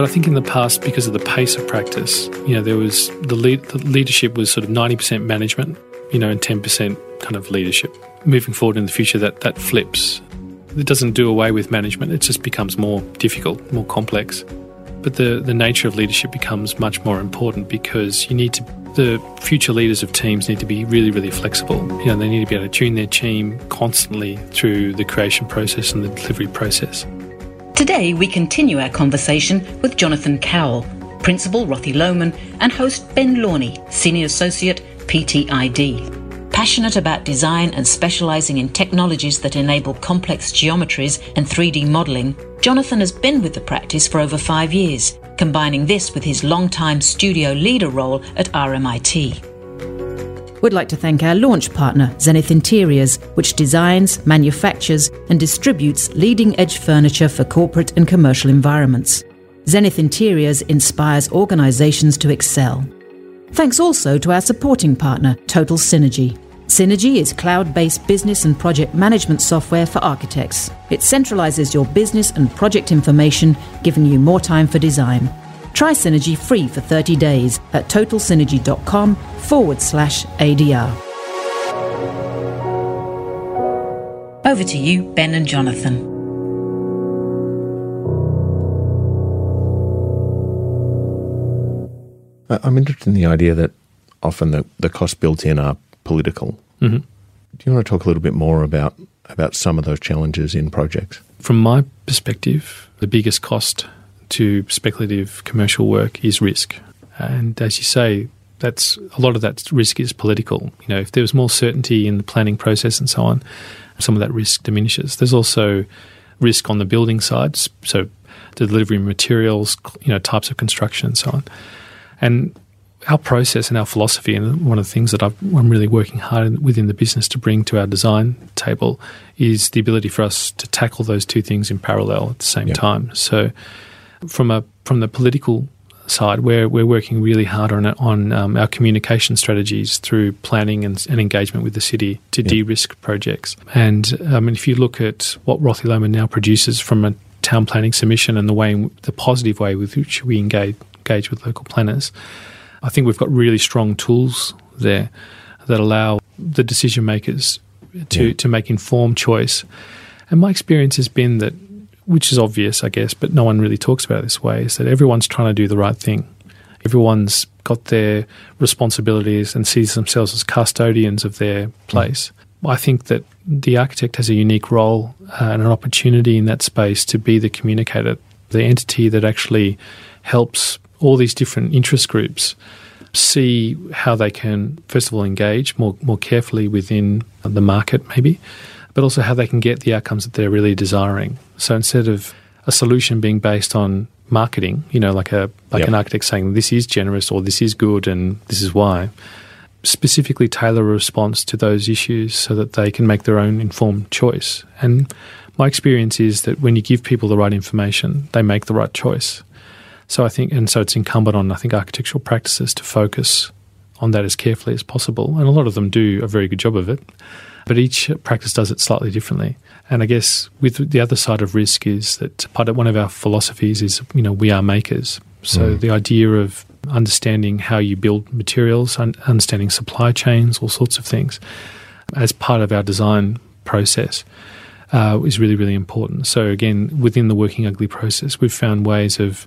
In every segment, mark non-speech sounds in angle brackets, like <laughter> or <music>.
But I think in the past, because of the pace of practice, you know, there was the, lead, the leadership was sort of 90% management, you know, and 10% kind of leadership. Moving forward in the future, that, that flips. It doesn't do away with management, it just becomes more difficult, more complex. But the, the nature of leadership becomes much more important because you need to, the future leaders of teams need to be really, really flexible. You know, they need to be able to tune their team constantly through the creation process and the delivery process. Today, we continue our conversation with Jonothan Cowle, Principal Rothelowman, and host Ben Lornie, Senior Associate, PTID. Passionate about design and specialising in technologies that enable complex geometries and 3D modelling, Jonothan has been with the practice for over five years, combining this with his long-time studio leader role at RMIT. We'd like to thank our launch partner, Zenith Interiors, which designs, manufactures, and distributes leading edge furniture for corporate and commercial environments. Zenith Interiors inspires organisations to excel. Thanks also to our supporting partner, Total Synergy. Synergy is cloud based business and project management software for architects. It centralizes your business and project information, giving you more time for design. Try Synergy free for 30 days at totalsynergy.com forward slash ADR. Over to you, Ben and Jonathan. I'm interested in the idea that often the, the costs built in are political. Mm-hmm. Do you want to talk a little bit more about, about some of those challenges in projects? From my perspective, the biggest cost to speculative commercial work is risk. And as you say, that's a lot of that risk is political. You know, if there was more certainty in the planning process and so on, some of that risk diminishes. There's also risk on the building side, so the delivery materials, you know, types of construction and so on. And our process and our philosophy, and one of the things that i am really working hard within the business to bring to our design table, is the ability for us to tackle those two things in parallel at the same yep. time. So, from a from the political side, we're we're working really hard on on um, our communication strategies through planning and, and, engagement with the city to yep. de-risk projects. And I um, if you look at what Rothelowman now produces from a town planning submission and the way, the positive way with which we engage engage with local planners. I think we've got really strong tools there that allow the decision makers to, yeah. to make informed choice. And my experience has been that, which is obvious, I guess, but no one really talks about this way, is that everyone's trying to do the right thing. Everyone's got their responsibilities and sees themselves as custodians of their place. I think that the architect has a unique role uh, and an opportunity in that space to be the communicator, the entity that actually helps all these different interest groups see how they can, first of all, engage more, more carefully within the market, maybe, but also how they can get the outcomes that they're really desiring. So instead of a solution being based on marketing, you know, like a like yep. an architect saying this is generous or this is good and this is why, specifically tailor a response to those issues so that they can make their own informed choice. And my experience is that when you give people the right information, they make the right choice. So I think, and so it's incumbent on I think architectural practices to focus on that as carefully as possible, and a lot of them do a very good job of it. But each practice does it slightly differently. And I guess with the other side of risk is that part of one of our philosophies is you know we are makers. So mm. the idea of understanding how you build materials, understanding supply chains, all sorts of things, as part of our design process. Uh, is really, really important. So, again, within the Working Ugly process, we've found ways of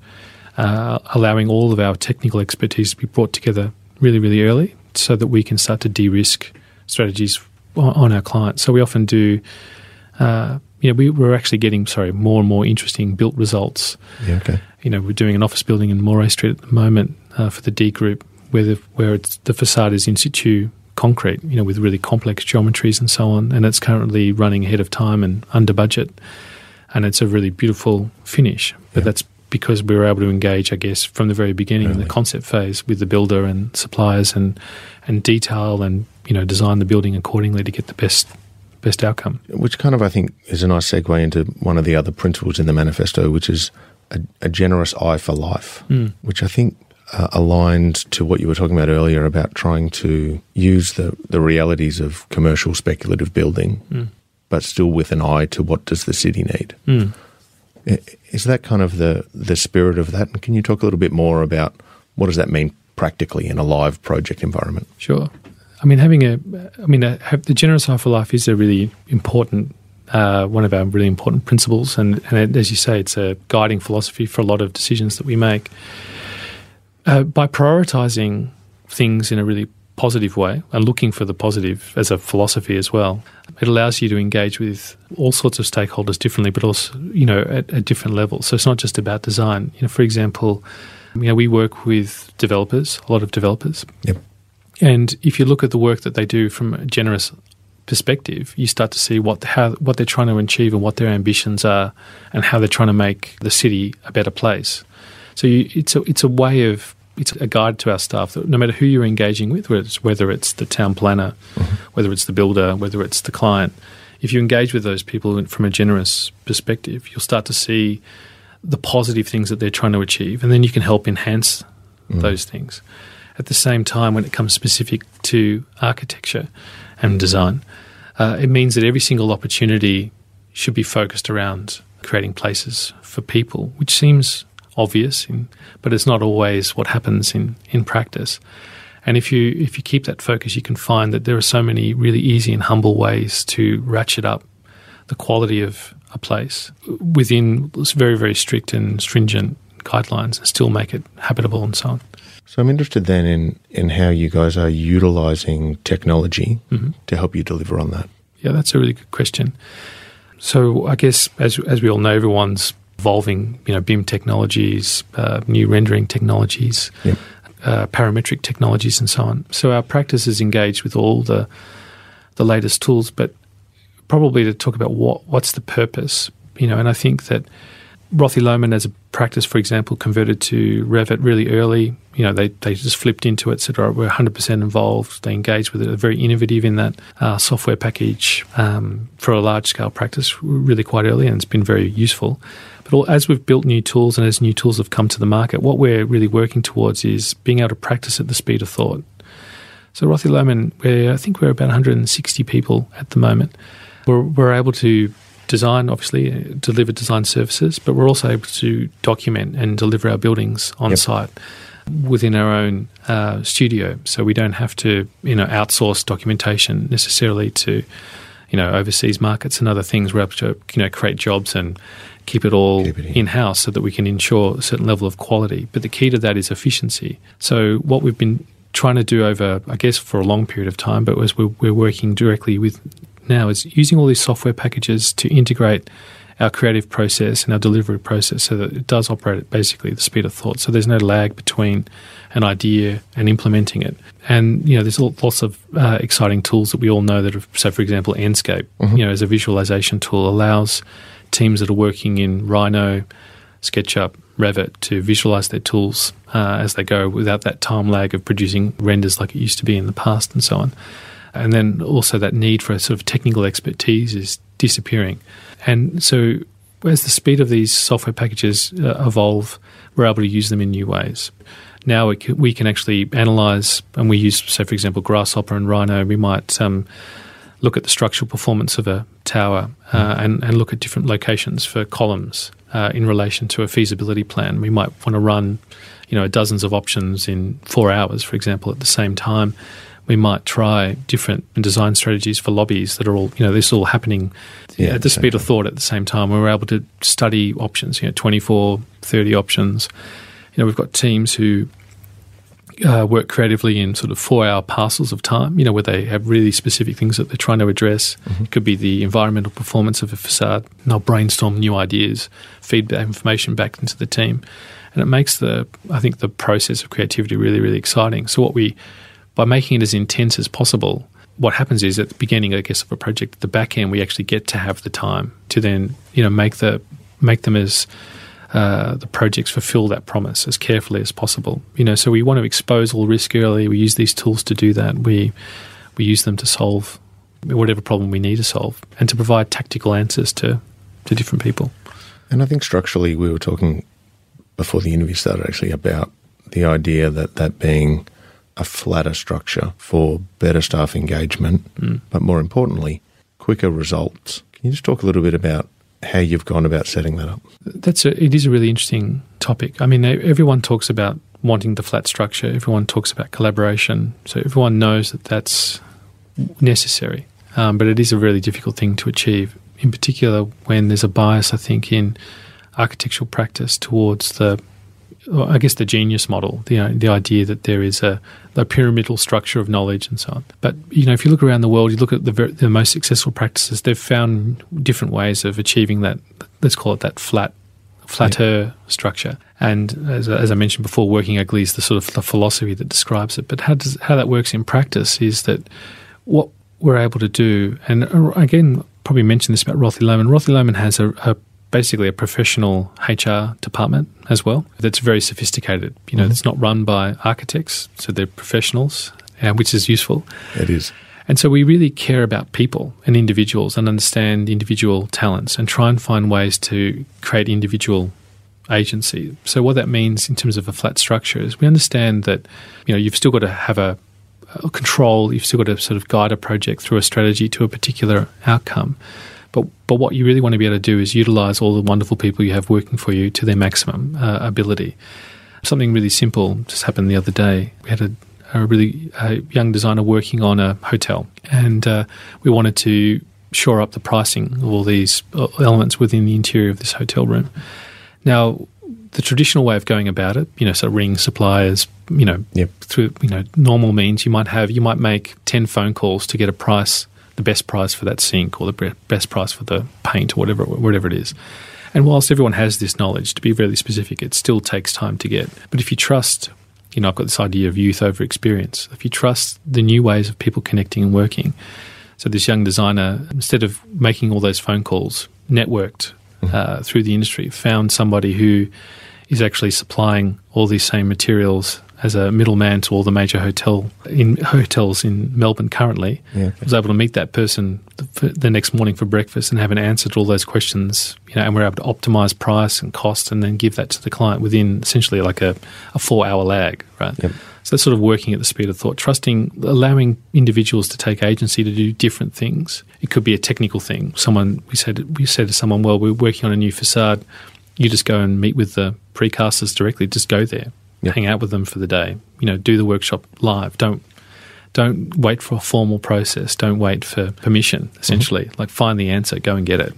uh, allowing all of our technical expertise to be brought together really, really early so that we can start to de risk strategies on, our clients. So we often do. Uh, you know, we, we're actually getting sorry more and more interesting built results. Yeah, okay. You know, we're doing an office building in Moray Street at the moment uh, for the D Group, where the, where it's, the facade is in situ concrete. You know, with really complex geometries and so on, and it's currently running ahead of time and under budget, and it's a really beautiful finish. But yeah. that's because we were able to engage, I guess, from the very beginning really? in the concept phase with the builder and suppliers and and detail and you know design the building accordingly to get the best best outcome. Which kind of I think is a nice segue into one of the other principles in the manifesto, which is a, a generous eye for life, mm. which I think uh, aligned to what you were talking about earlier about trying to use the the realities of commercial speculative building, mm. but still with an eye to what does the city need. Mm Is that kind of the, the spirit of that? And can you talk a little bit more about what does that mean practically in a live project environment? Sure. I mean, having a, I mean, a, the generous eye for life is a really important, uh, one of our really important principles, and, and as you say, it's a guiding philosophy for a lot of decisions that we make. Uh, by prioritizing things in a really positive way and looking for the positive as a philosophy as well, it allows you to engage with all sorts of stakeholders differently, but also, you know, at, at different levels. So it's not just about design. You know, for example, you know, we work with developers, a lot of developers. Yep. And if you look at the work that they do from a generous perspective, you start to see what how what they're trying to achieve and what their ambitions are, and how they're trying to make the city a better place. So you, it's a it's a way of it's a guide to our staff that no matter who you're engaging with, whether it's, whether it's the town planner, mm-hmm. whether it's the builder, whether it's the client, if you engage with those people from a generous perspective, you'll start to see the positive things that they're trying to achieve, and then you can help enhance mm. those things. At the same time, when it comes specific to architecture and design, uh, it means that every single opportunity should be focused around creating places for people, which seems obvious, in, but it's not always what happens in, in practice. And if you if you keep that focus, you can find that there are so many really easy and humble ways to ratchet up the quality of a place within very very strict and stringent guidelines and still make it habitable and so on. So I'm interested then in in how you guys are utilizing technology mm-hmm. to help you deliver on that. Yeah, that's a really good question. So I guess as as we all know, everyone's evolving. You know, BIM technologies, uh, new rendering technologies, yep. uh, parametric technologies, and so on. So our practice is engaged with all the the latest tools, but probably to talk about what what's the purpose. You know, and I think that Rothelowman as a practice, for example, converted to Revit really early. You know, they, they just flipped into it, said, we're 100% involved. They engaged with it, They're very innovative in that uh, software package um, for a large scale practice really quite early, and it's been very useful. But all, as we've built new tools and as new tools have come to the market, what we're really working towards is being able to practice at the speed of thought. So Rothelowman, I think we're about 160 people at the moment. We're, we're able to design, obviously, uh, deliver design services, but we're also able to document and deliver our buildings on yep. site within our own uh, studio. So we don't have to, you know, outsource documentation necessarily to, you know, overseas markets and other things. We're able to, you know, create jobs and keep it all in house so that we can ensure a certain level of quality. But the key to that is efficiency. So what we've been trying to do over, I guess, for a long period of time, but as we're, we're working directly with now is using all these software packages to integrate our creative process and our delivery process so that it does operate at basically the speed of thought. So there's no lag between an idea and implementing it. And, you know, there's lots of uh, exciting tools that we all know that, are, so for example, Enscape, mm-hmm. you know, as a visualization tool allows teams that are working in Rhino, SketchUp, Revit to visualize their tools uh, as they go without that time lag of producing renders like it used to be in the past and so on. And then also that need for a sort of technical expertise is disappearing. And so as the speed of these software packages uh, evolve, we're able to use them in new ways. Now we can, we can actually analyze, and we use, say, for example, Grasshopper and Rhino. We might um, look at the structural performance of a tower uh, and, and look at different locations for columns uh, in relation to a feasibility plan. We might want to run, you know, dozens of options in four hours, for example, at the same time we might try different design strategies for lobbies that are all, you know, this is all happening yeah, at the speed of thought at the same time. We were able to study options, you know, 24, 30 options. You know, we've got teams who uh, work creatively in sort of four hour parcels of time, you know, where they have really specific things that they're trying to address. Mm-hmm. It could be the environmental performance of a facade. And they'll brainstorm new ideas, feed that information back into the team. And it makes the, I think, the process of creativity really, really exciting. So what we by making it as intense as possible, what happens is at the beginning, I guess, of a project, the back end, we actually get to have the time to then, you know, make the make them as uh, the projects fulfill that promise as carefully as possible. You know, so we want to expose all risk early. We use these tools to do that. We we use them to solve whatever problem we need to solve and to provide tactical answers to to different people. And I think structurally, we were talking before the interview started actually about the idea that that being a flatter structure for better staff engagement, mm. but more importantly, quicker results. Can you just talk a little bit about how you've gone about setting that up. That's a, it is a really interesting topic. I mean, everyone talks about wanting the flat structure. Everyone talks about collaboration. So everyone knows that that's necessary. Um, but it is a really difficult thing to achieve, in particular when there's a bias, I think, in architectural practice towards the, I guess, the genius model, the, the idea that there is a, a pyramidal structure of knowledge and so on. But, you know, if you look around the world, you look at the, the most successful practices, they've found different ways of achieving that, let's call it that flat flatter yeah. structure. And as, as, I mentioned before, working ugly is the sort of the philosophy that describes it. But how does how that works in practice is that what we're able to do, and uh, again, probably mentioned this about Rothelowman. Rothy Lohmann has a, a basically a professional HR department as well that's very sophisticated. You know, mm-hmm. it's not run by architects, so they're professionals, uh, which is useful. It is. And so we really care about people and individuals and understand individual talents and try and find ways to create individual agency. So what that means in terms of a flat structure is we understand that you know you've still got to have a, a control, you've still got to sort of guide a project through a strategy to a particular outcome. But but what you really want to be able to do is utilize all the wonderful people you have working for you to their maximum uh, ability. Something really simple just happened the other day. We had a a really a young designer working on a hotel, and uh, we wanted to shore up the pricing of all these uh, elements within the interior of this hotel room. Now, the traditional way of going about it, you know, so ring suppliers, you know, yep. through you know normal means, you might have you might make ten phone calls to get a price, the best price for that sink or the best price for the paint or whatever whatever it is. And whilst everyone has this knowledge, to be really specific, it still takes time to get. But if you trust you know, I've got this idea of youth over experience. If you trust the new ways of people connecting and working, so this young designer, instead of making all those phone calls, networked mm-hmm. uh, through the industry, found somebody who is actually supplying all these same materials as a middleman to all the major hotel in <laughs> hotels in Melbourne currently. Yeah, okay. was able to meet that person the, the, next morning for breakfast and have an answer to all those questions. You know, and we're able to optimize price and cost, and then give that to the client within essentially like a, a four hour lag, right? Yep. So that's sort of working at the speed of thought, trusting, allowing individuals to take agency to do different things. It could be a technical thing. Someone we said we said to someone, "Well, we're working on a new facade." You just go and meet with the precasters directly. Just go there yep. hang out with them for the day. You know, do the workshop live. Don't don't wait for a formal process. Don't wait for permission. Essentially, mm-hmm. like find the answer, go and get it,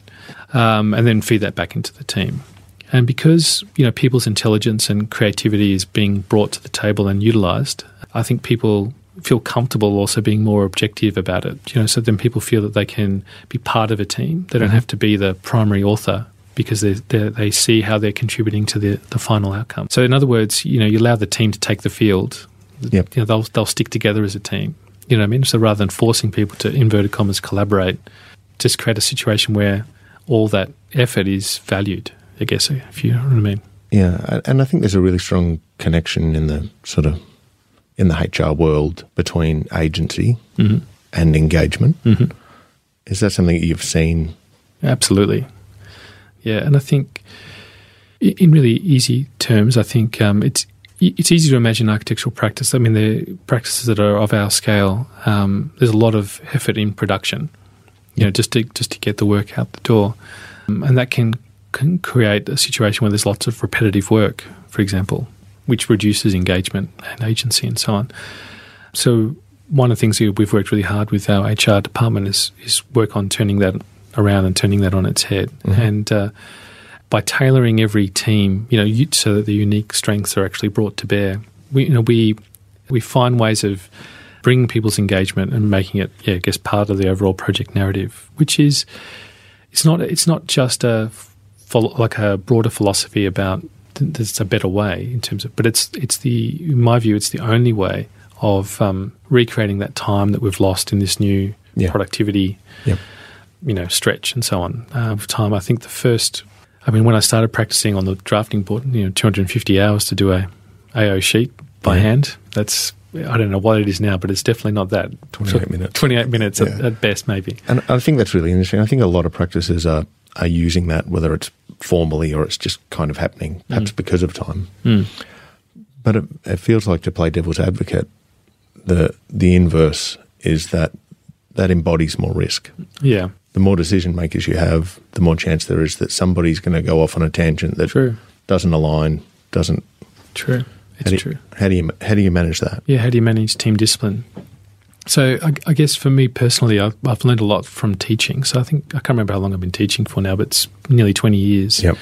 um, and then feed that back into the team. And because you know people's intelligence and creativity is being brought to the table and utilized, I think people feel comfortable also being more objective about it. You know, so then people feel that they can be part of a team. They don't mm-hmm. have to be the primary author because they they see how they're contributing to the, the final outcome. So in other words, you know, you allow the team to take the field. Yep. You know, they'll they'll stick together as a team. You know what I mean? So rather than forcing people to inverted commas collaborate, just create a situation where all that effort is valued. I guess if you know what I mean. Yeah, and I think there's a really strong connection in the sort of in the HR world between agency mm-hmm. and engagement. Mm-hmm. Is that something that you've seen? Absolutely. Yeah, and I think in really easy terms, I think um, it's it's easy to imagine architectural practice. I mean, the practices that are of our scale, um, there's a lot of effort in production, you know, just to just to get the work out the door, um, and that can can create a situation where there's lots of repetitive work, for example, which reduces engagement and agency and so on. So one of the things we've worked really hard with our HR department is is work on turning that around and turning that on its head. Mm-hmm. And uh, by tailoring every team, you know, so that the unique strengths are actually brought to bear, we, you know, we we find ways of bringing people's engagement and making it, yeah, I guess, part of the overall project narrative, which is it's not it's not just a like a broader philosophy about there's a better way in terms of, but it's it's the in my view, it's the only way of um, recreating that time that we've lost in this new yeah. productivity. Yep you know, stretch and so on uh, time. I think the first, I mean, when I started practicing on the drafting board, you know, 250 hours to do a AO sheet by yeah. hand. That's I don't know what it is now, but it's definitely not that. 28 minutes. 28 minutes yeah. at, at, best, maybe. And I think that's really interesting. I think a lot of practices are, are using that, whether it's formally or it's just kind of happening, perhaps mm. because of time. Mm. But it, it feels like to play devil's advocate, the the inverse is that that embodies more risk. Yeah the more decision makers you have, the more chance there is that somebody's going to go off on a tangent that True. doesn't align, doesn't. True. It's how do you, true. How do you how do you manage that? Yeah, how do you manage team discipline? So I, I guess for me personally, I've, I've learned a lot from teaching. So I think I can't remember how long I've been teaching for now, but it's nearly twenty years. Yep.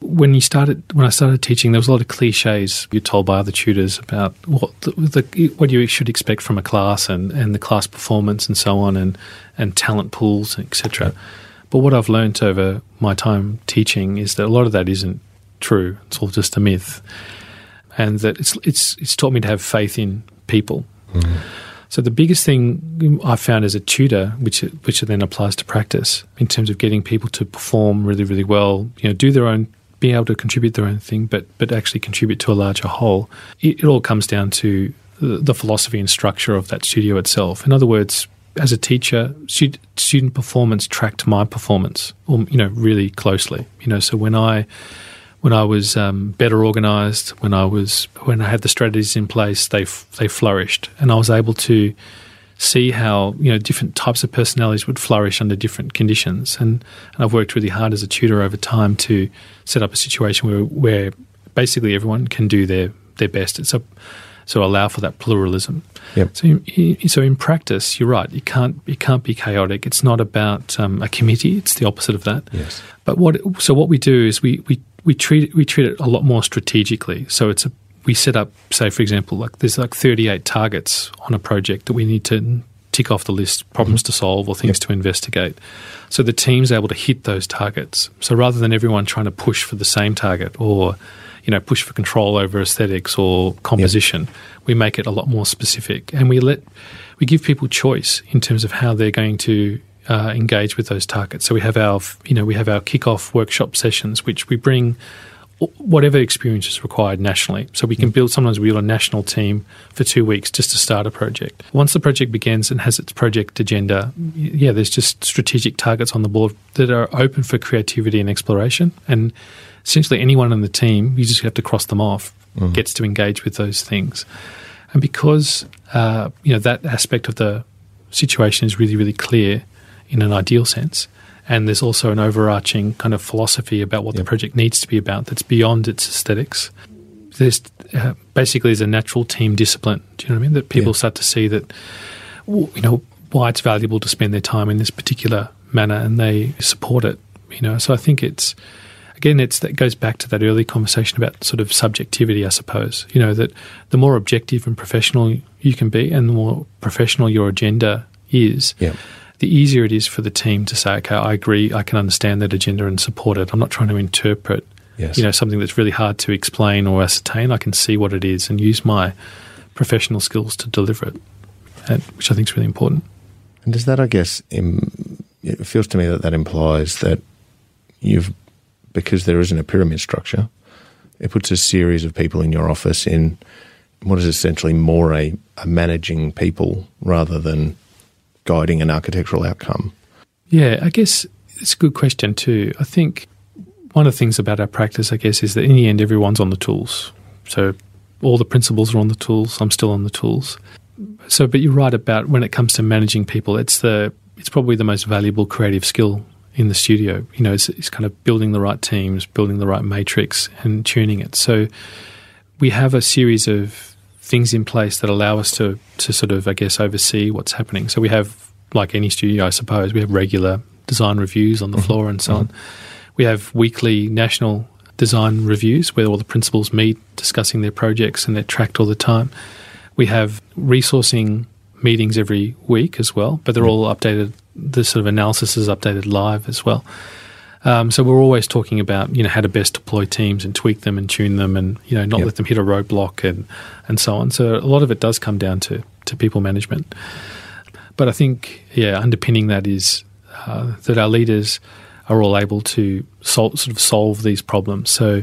When you started, when I started teaching, there was a lot of cliches you're told by other tutors about what the, the, what you should expect from a class and, and the class performance and so on, and and talent pools, etc. But what I've learned over my time teaching is that a lot of that isn't true. It's all just a myth, and that it's it's it's taught me to have faith in people. Mm-hmm. So the biggest thing I found as a tutor, which which then applies to practice in terms of getting people to perform really really well, you know, do their own, be able to contribute their own thing, but but actually contribute to a larger whole. It, it all comes down to the, philosophy and structure of that studio itself. In other words, as a teacher, stud- student performance tracked my performance, or you know, really closely. You know, so when I when I was um, better organised, when I was when I had the strategies in place, they they flourished, and I was able to see how you know different types of personalities would flourish under different conditions. And, and I've worked really hard as a tutor over time to set up a situation where where basically everyone can do their their best. It's a so allow for that pluralism. Yep. So, in, so in practice, you're right. You can't it can't be chaotic. It's not about um, a committee. It's the opposite of that. Yes. But what so what we do is we we we treat we treat it a lot more strategically. So it's a we set up, say for example, like there's like 38 targets on a project that we need to tick off the list, problems to solve or things to investigate. So the team's able to hit those targets. So rather than everyone trying to push for the same target or you know push for control over aesthetics or composition, we make it a lot more specific, and we let we give people choice in terms of how they're going to uh, engage with those targets. So we have our, you know, we have our kick-off workshop sessions, which we bring whatever experience is required nationally. So we can build. Sometimes we build a national team for two weeks just to start a project. Once the project begins and has its project agenda, yeah, there's just strategic targets on the board that are open for creativity and exploration. And essentially, anyone on the team, you just have to cross them off, gets to engage with those things. And because uh, you know that aspect of the situation is really, really clear in an ideal sense. And there's also an overarching kind of philosophy about what the project needs to be about that's beyond its aesthetics. There's uh, basically there's a natural team discipline. Do you know what I mean? That people Yeah. start to see that you know why it's valuable to spend their time in this particular manner, and they support it. You know, so I think it's again it's that goes back to that early conversation about sort of subjectivity, I suppose. You know that the more objective and professional you can be, and the more professional your agenda is, Yeah. The easier it is for the team to say, okay, I agree, I can understand that agenda and support it. I'm not trying to interpret, Yes. you know, something that's really hard to explain or ascertain. I can see what it is and use my professional skills to deliver it, which I think is really important. And does that, I guess, Im, it feels to me that that implies that you've, because there isn't a pyramid structure, it puts a series of people in your office in what is essentially more a, a managing people rather than guiding an architectural outcome. Yeah, I guess it's a good question too. I think one of the things about our practice, I guess, is that in the end, everyone's on the tools. So all the principles are on the tools. I'm still on the tools. So, but you're right about when it comes to managing people, it's the it's probably the most valuable creative skill in the studio. You know, it's, it's kind of building the right teams, building the right matrix, and tuning it. So we have a series of things in place that allow us to to sort of, I guess, oversee what's happening. So we have, like any studio, I suppose, we have regular design reviews on the mm-hmm. floor and so on. Mm-hmm. We have weekly national design reviews where all the principals meet discussing their projects and they're tracked all the time. We have resourcing meetings every week as well, but they're mm-hmm. all updated. The sort of analysis is updated live as well. Um, so we're always talking about you know how to best deploy teams and tweak them and tune them and you know not Yep. let them hit a roadblock and and so on. So a lot of it does come down to to people management. But I think yeah, underpinning that is uh, that our leaders are all able to sol- sort of solve these problems. So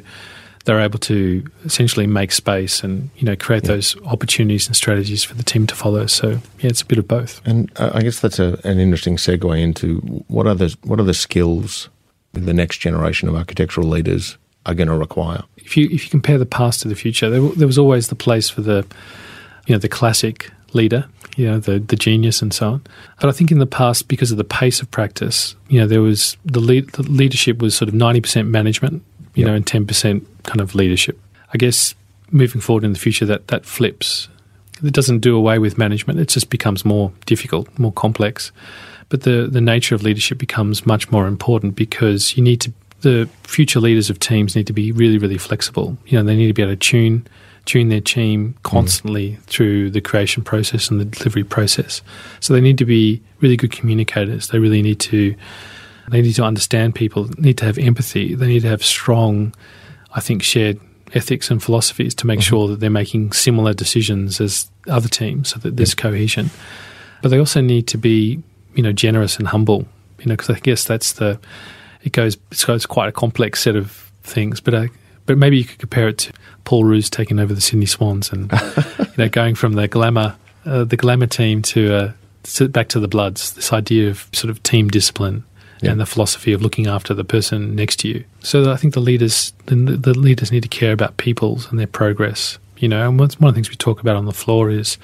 they're able to essentially make space and you know create those opportunities and strategies for the team to follow. So yeah, it's a bit of both. And I guess that's a, an interesting segue into what are the what are the skills the next generation of architectural leaders are going to require. if you if you compare the past to the future, there, there was always the place for the you know the classic leader. you know, the, the genius and so on. But I think in the past, because of the pace of practice, you know, there was the, lead, the leadership was sort of 90% management, you Yep. know, and 10% kind of leadership. I guess moving forward in the future, that, that flips. It doesn't do away with management, it just becomes more difficult, more complex. But the, the nature of leadership becomes much more important because you need to, the future leaders of teams need to be really, really flexible. You know, they need to be able to tune tune their team constantly through the creation process and the delivery process. So they need to be really good communicators. They really need to they need to understand people, need to have empathy. They need to have strong, I think, shared ethics and philosophies to make mm-hmm. sure that they're making similar decisions as other teams so that there's cohesion. But they also need to be, you know, generous and humble, you know, because I guess that's the, it goes, it goes quite a complex set of things. But I, but maybe you could compare it to Paul Roos taking over the Sydney Swans and, <laughs> you know, going from the glamour, uh, the glamour team to, uh, to back to the Bloods, this idea of sort of team discipline Yeah. and the philosophy of looking after the person next to you. So I think the leaders, the, the leaders need to care about people's and their progress. You know, and one of the things we talk about on the floor is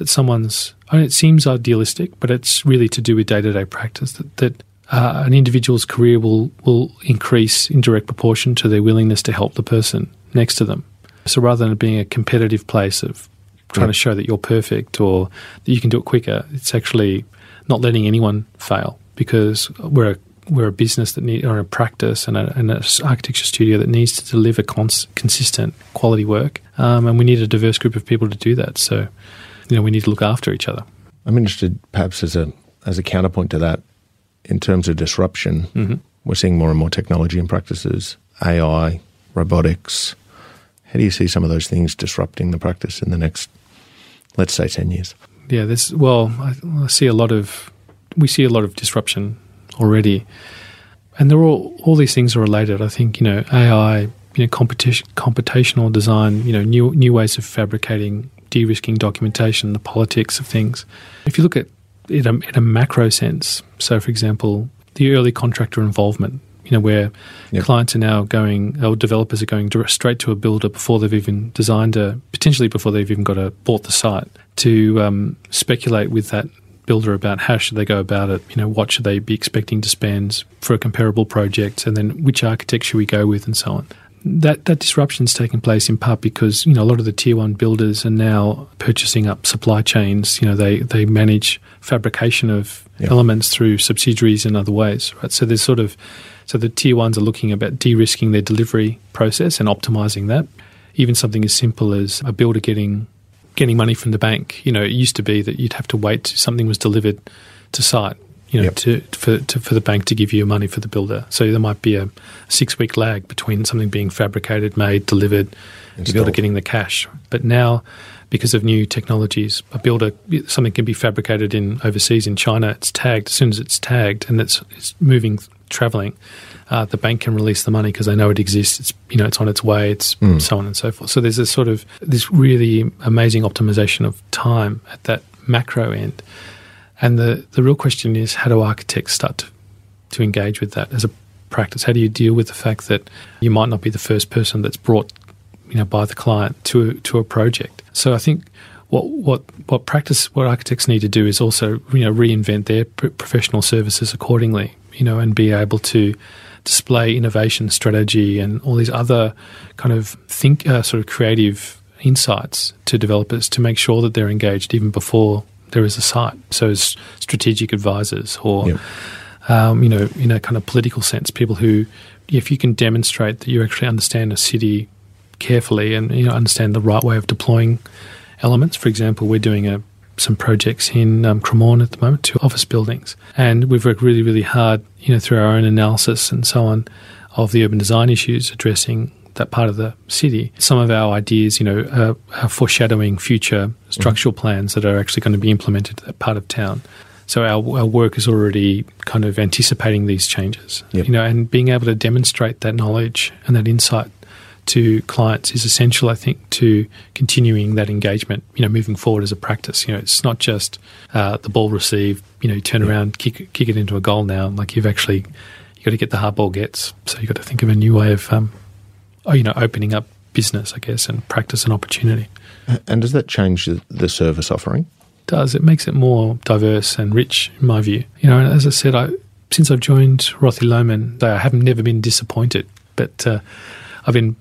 that someone's. I mean, it seems idealistic, but it's really to do with day to day practice. That, that uh, an individual's career will will increase in direct proportion to their willingness to help the person next to them. So rather than it being a competitive place of trying Yeah. to show that you're perfect or that you can do it quicker, it's actually not letting anyone fail because we're a, we're a business that need or a practice and a, and a s- architecture studio that needs to deliver cons- consistent quality work, um, and we need a diverse group of people to do that. So, you know, we need to look after each other. I'm interested, perhaps as a as a counterpoint to that, in terms of disruption. Mm-hmm. We're seeing more and more technology and practices, AI, robotics. How do you see some of those things disrupting the practice in the next, let's say, ten years? Yeah, there's well, I, I see a lot of we see a lot of disruption already, and they're all all these things are related. I think you know AI, you know, competition, computational design, you know, new new ways of fabricating, de-risking documentation, the politics of things. If you look at it in a, in a macro sense, so for example, the early contractor involvement. You know, where Yep. clients are now going, or developers are going direct, straight to a builder before they've even designed a, potentially before they've even got a bought the site, to um, speculate with that builder about how should they go about it. You know, what should they be expecting to spend for a comparable project, and then which architect should we go with, and so on. That that disruption is taking place in part because you know a lot of the tier one builders are now purchasing up supply chains. You know, they they manage fabrication of Yeah. elements through subsidiaries and other ways, right? So there's sort of so the tier ones are looking about de-risking their delivery process and optimizing that. Even something as simple as a builder getting getting money from the bank. You know, it used to be that you'd have to wait till something was delivered to site. You know, Yep. to, for to, for the bank to give you money for the builder. So there might be a six week lag between something being fabricated, made, delivered, the builder Installed. getting the cash. But now, because of new technologies, a builder something can be fabricated in overseas in China. It's tagged as soon as it's tagged and it's it's moving, traveling. Uh, the bank can release the money because they know it exists. It's you know it's on its way. It's so on and so forth. So there's a sort of this really amazing optimization of time at that macro end. And the, the real question is how do architects start to, to engage with that as a practice? How do you deal with the fact that you might not be the first person that's brought you know by the client to to a project? So I think what what what practice what architects need to do is also you know reinvent their pr- professional services accordingly. You know, and be able to display innovation strategy and all these other kind of think uh, sort of creative insights to developers to make sure that they're engaged even before there is a site. So as strategic advisors or Yep. um, you know, in a kind of political sense, people who, if you can demonstrate that you actually understand a city carefully and you know understand the right way of deploying elements. For example, we're doing a some projects in um, Cremorne at the moment, two office buildings, and we've worked really, really hard, you know, through our own analysis and so on, of the urban design issues addressing that part of the city. Some of our ideas, you know, are, are foreshadowing future structural plans that are actually going to be implemented that part of town. So our, our work is already kind of anticipating these changes, Yep. you know, and being able to demonstrate that knowledge and that insight to clients is essential, I think, to continuing that engagement. You know, moving forward as a practice. You know, it's not just uh, the ball received. You know, you turn around, kick it- kick it into a goal now. Like you've actually you got to get the hard ball gets. So you've got to think of a new way of, um, you know, opening up business, I guess, and practice and opportunity. And does that change the- service offering? does. It makes it more diverse and rich, in my view. You know, as I said, I since I've joined Rothelowman, I have never been disappointed, but uh, I've been,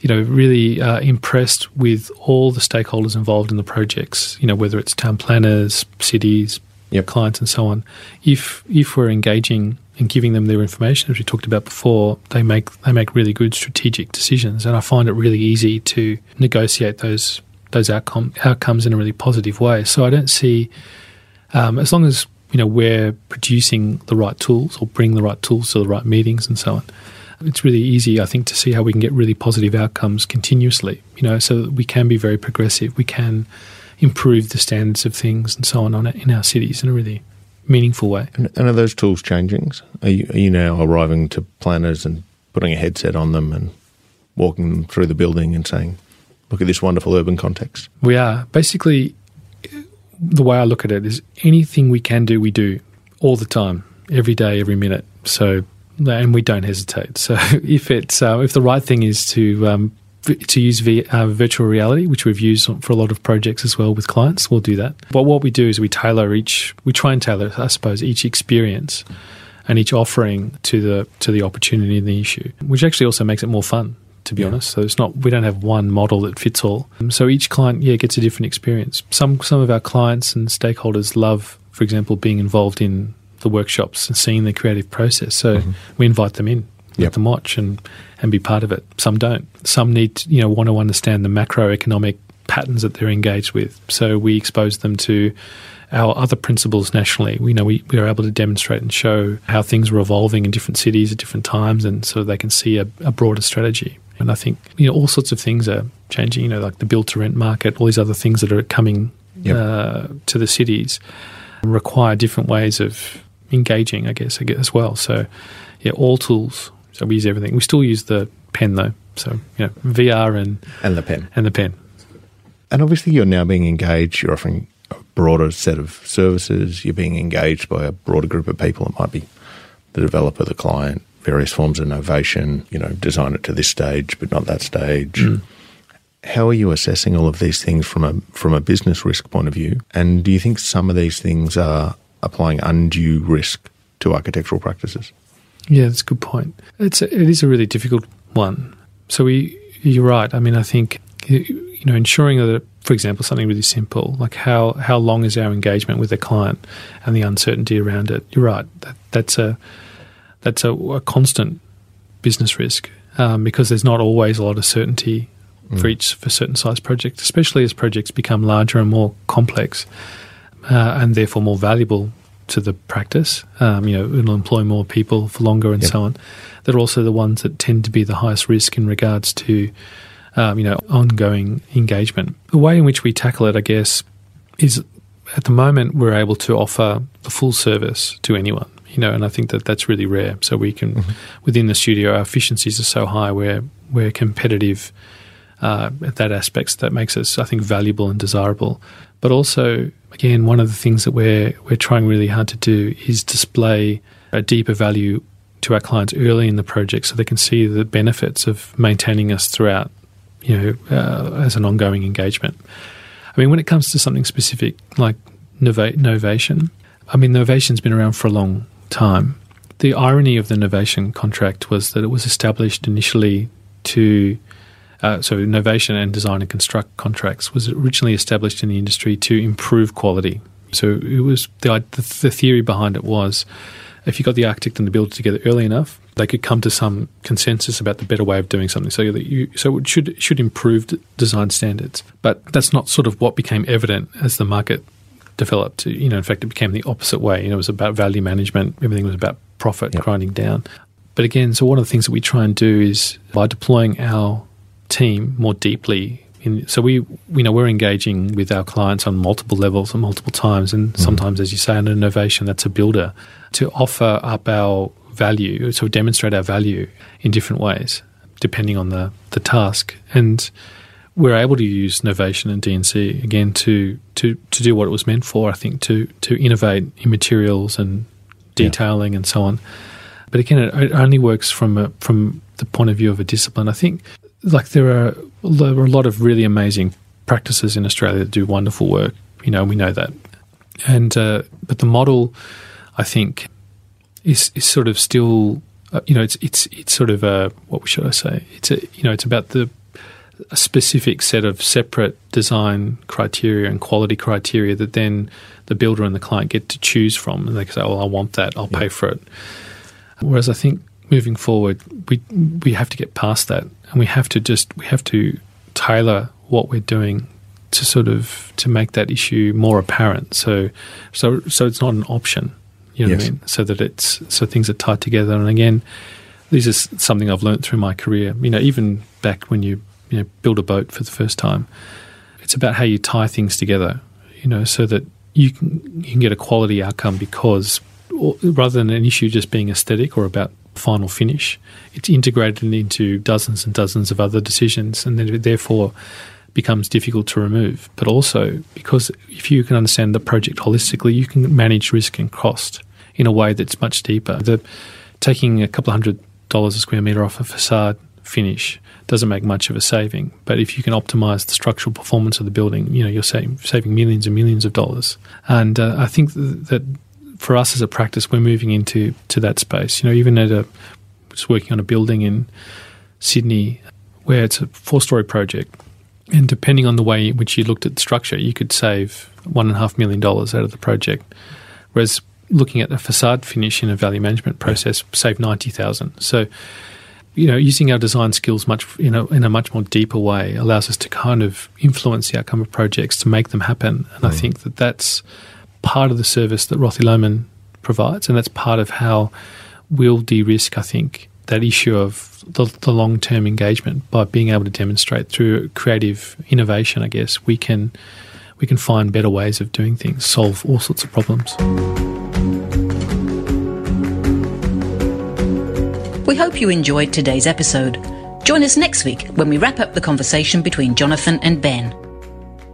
you know, really uh, impressed with all the stakeholders involved in the projects. You know, whether it's town planners, cities, Yep. clients, and so on. If if we're engaging and giving them their information, as we talked about before, they make they make really good strategic decisions, and I find it really easy to negotiate those those outcome outcomes in a really positive way. So I don't see, um, as long as you know we're producing the right tools or bring the right tools to the right meetings and so on. It's really easy, I think, to see how we can get really positive outcomes continuously. You know, so we can be very progressive. We can improve the standards of things and so on, on in our cities in a really meaningful way. And, and are those tools changing? Are you, are you now arriving to planners and putting a headset on them and walking them through the building and saying, look at this wonderful urban context? We are basically the way I look at it is anything we can do, we do all the time, every day, every minute. So, and we don't hesitate. So, <laughs> if it's uh, if the right thing is to um, to use v- uh, virtual reality, which we've used for a lot of projects as well with clients, we'll do that. But what we do is we tailor each, we try and tailor, I suppose, each experience and each offering to the to the opportunity and the issue, which actually also makes it more fun. To be honest, so it's not we don't have one model that fits all. So each client, yeah, gets a different experience. Some some of our clients and stakeholders love, for example, being involved in the workshops and seeing the creative process. So we invite them in, let Yep. them watch and and be part of it. Some don't. Some need to, you know want to understand the macroeconomic patterns that they're engaged with. So we expose them to our other principles nationally. We know we, we are able to demonstrate and show how things are evolving in different cities at different times, and so they can see a, a broader strategy. And I think you know all sorts of things are changing. You know, like the build to rent market, all these other things that are coming Yep. uh, to the cities require different ways of engaging. I guess I guess as well. So yeah, all tools. So we use everything. We still use the pen though. So you know, VR and And the pen. and the pen. And obviously, you're now being engaged. You're offering a broader set of services. You're being engaged by a broader group of people. It might be the developer, the client, various forms of innovation. You know, design it to this stage, but not that stage. Mm. How are you assessing all of these things from a from a business risk point of view? And do you think some of these things are applying undue risk to architectural practices? Yeah, that's a good point. It's a, it is a really difficult one. So we, you're right. I mean, I think you know ensuring that, for example, something really simple like how how long is our engagement with the client and the uncertainty around it. You're right. That, that's a that's a, a constant business risk um, because there's not always a lot of certainty for each for certain size projects, especially as projects become larger and more complex uh, and therefore more valuable to the practice. Um, you know, it'll employ more people for longer and Yep. so on. They're also the ones that tend to be the highest risk in regards to, um, you know, ongoing engagement. The way in which we tackle it, I guess, is at the moment we're able to offer the full service to anyone. You know, and I think that that's really rare. So we can, within the studio, our efficiencies are so high. We're we're competitive uh, that aspects that makes us, I think, valuable and desirable. But also, again, one of the things that we're we're trying really hard to do is display a deeper value to our clients early in the project, so they can see the benefits of maintaining us throughout. You know, uh, as an ongoing engagement. I mean, when it comes to something specific like nova- novation, I mean, novation's been around for a long time. The irony of the novation contract was that it was established initially to uh, so innovation and design and construct contracts was originally established in the industry to improve quality. So it was the the, the theory behind it was if you got the architect and the builder together early enough, they could come to some consensus about the better way of doing something. So that you so it should should improve design standards. But that's not sort of what became evident as the market developed. You know, in fact, it became the opposite way. You know, it was about value management. Everything was about profit Yep. grinding down. But again, so one of the things that we try and do is by deploying our team more deeply. In, so we, you know, we're engaging with our clients on multiple levels and multiple times, and mm-hmm. sometimes, as you say, an innovation that's a builder to offer up our value, so demonstrate our value in different ways, depending on the the task. And we're able to use Novation and DNC again to to to do what it was meant for. I think to to innovate in materials and detailing and so on. But again, it, it only works from a, from the point of view of a discipline. I think like there are there are a lot of really amazing practices in Australia that do wonderful work. You know, we know that. And uh, but the model, I think, is is sort of still, uh, you know, it's it's it's sort of a what should I say? It's a you know, it's about the a specific set of separate design criteria and quality criteria that then the builder and the client get to choose from, and they can say, "Well, I want that. I'll yeah. pay for it." Whereas I think moving forward, we we have to get past that, and we have to just we have to tailor what we're doing to sort of to make that issue more apparent. So so so it's not an option. You know yes. what I mean? So that it's so things are tied together. And again, this is something I've learned through my career. You know, even back when you you know build a boat for the first time, it's about how you tie things together. You know, so that you can you can get a quality outcome because rather than an issue just being aesthetic or about final finish, it's integrated into dozens and dozens of other decisions, and then therefore becomes difficult to remove. But also because if you can understand the project holistically, you can manage risk and cost in a way that's much deeper. The taking a couple of hundred dollars a square meter off a facade finish doesn't make much of a saving. But if you can optimize the structural performance of the building, you know you're saving, saving millions and millions of dollars. And uh, I think that for us as a practice, we're moving into to that space. You know, even at a just working on a building in Sydney where it's a four-story project, and depending on the way in which you looked at the structure, you could save one and a half million dollars out of the project. Whereas looking at a facade finish in a value management process, save ninety thousand. So you know, using our design skills much you know in a much more deeper way allows us to kind of influence the outcome of projects to make them happen. And mm. I think that that's part of the service that Rothelowman provides, and that's part of how we'll de-risk. I think that issue of the, the long-term engagement by being able to demonstrate through creative innovation. I guess we can we can find better ways of doing things, solve all sorts of problems. We hope you enjoyed today's episode. Join us next week when we wrap up the conversation between Jonothan and Ben.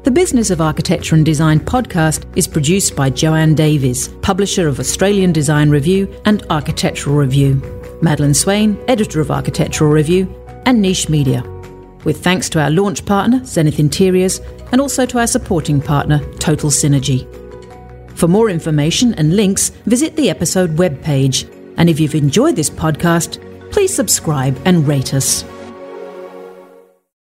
The Business of Architecture and Design podcast is produced by Joanne Davies, publisher of Australian Design Review and Architectural Review, Madeline Swain, editor of Architectural Review, and Niche Media. With thanks to our launch partner, Zenith Interiors, and also to our supporting partner, Total Synergy. For more information and links, visit the episode webpage. And if you've enjoyed this podcast, please subscribe and rate us.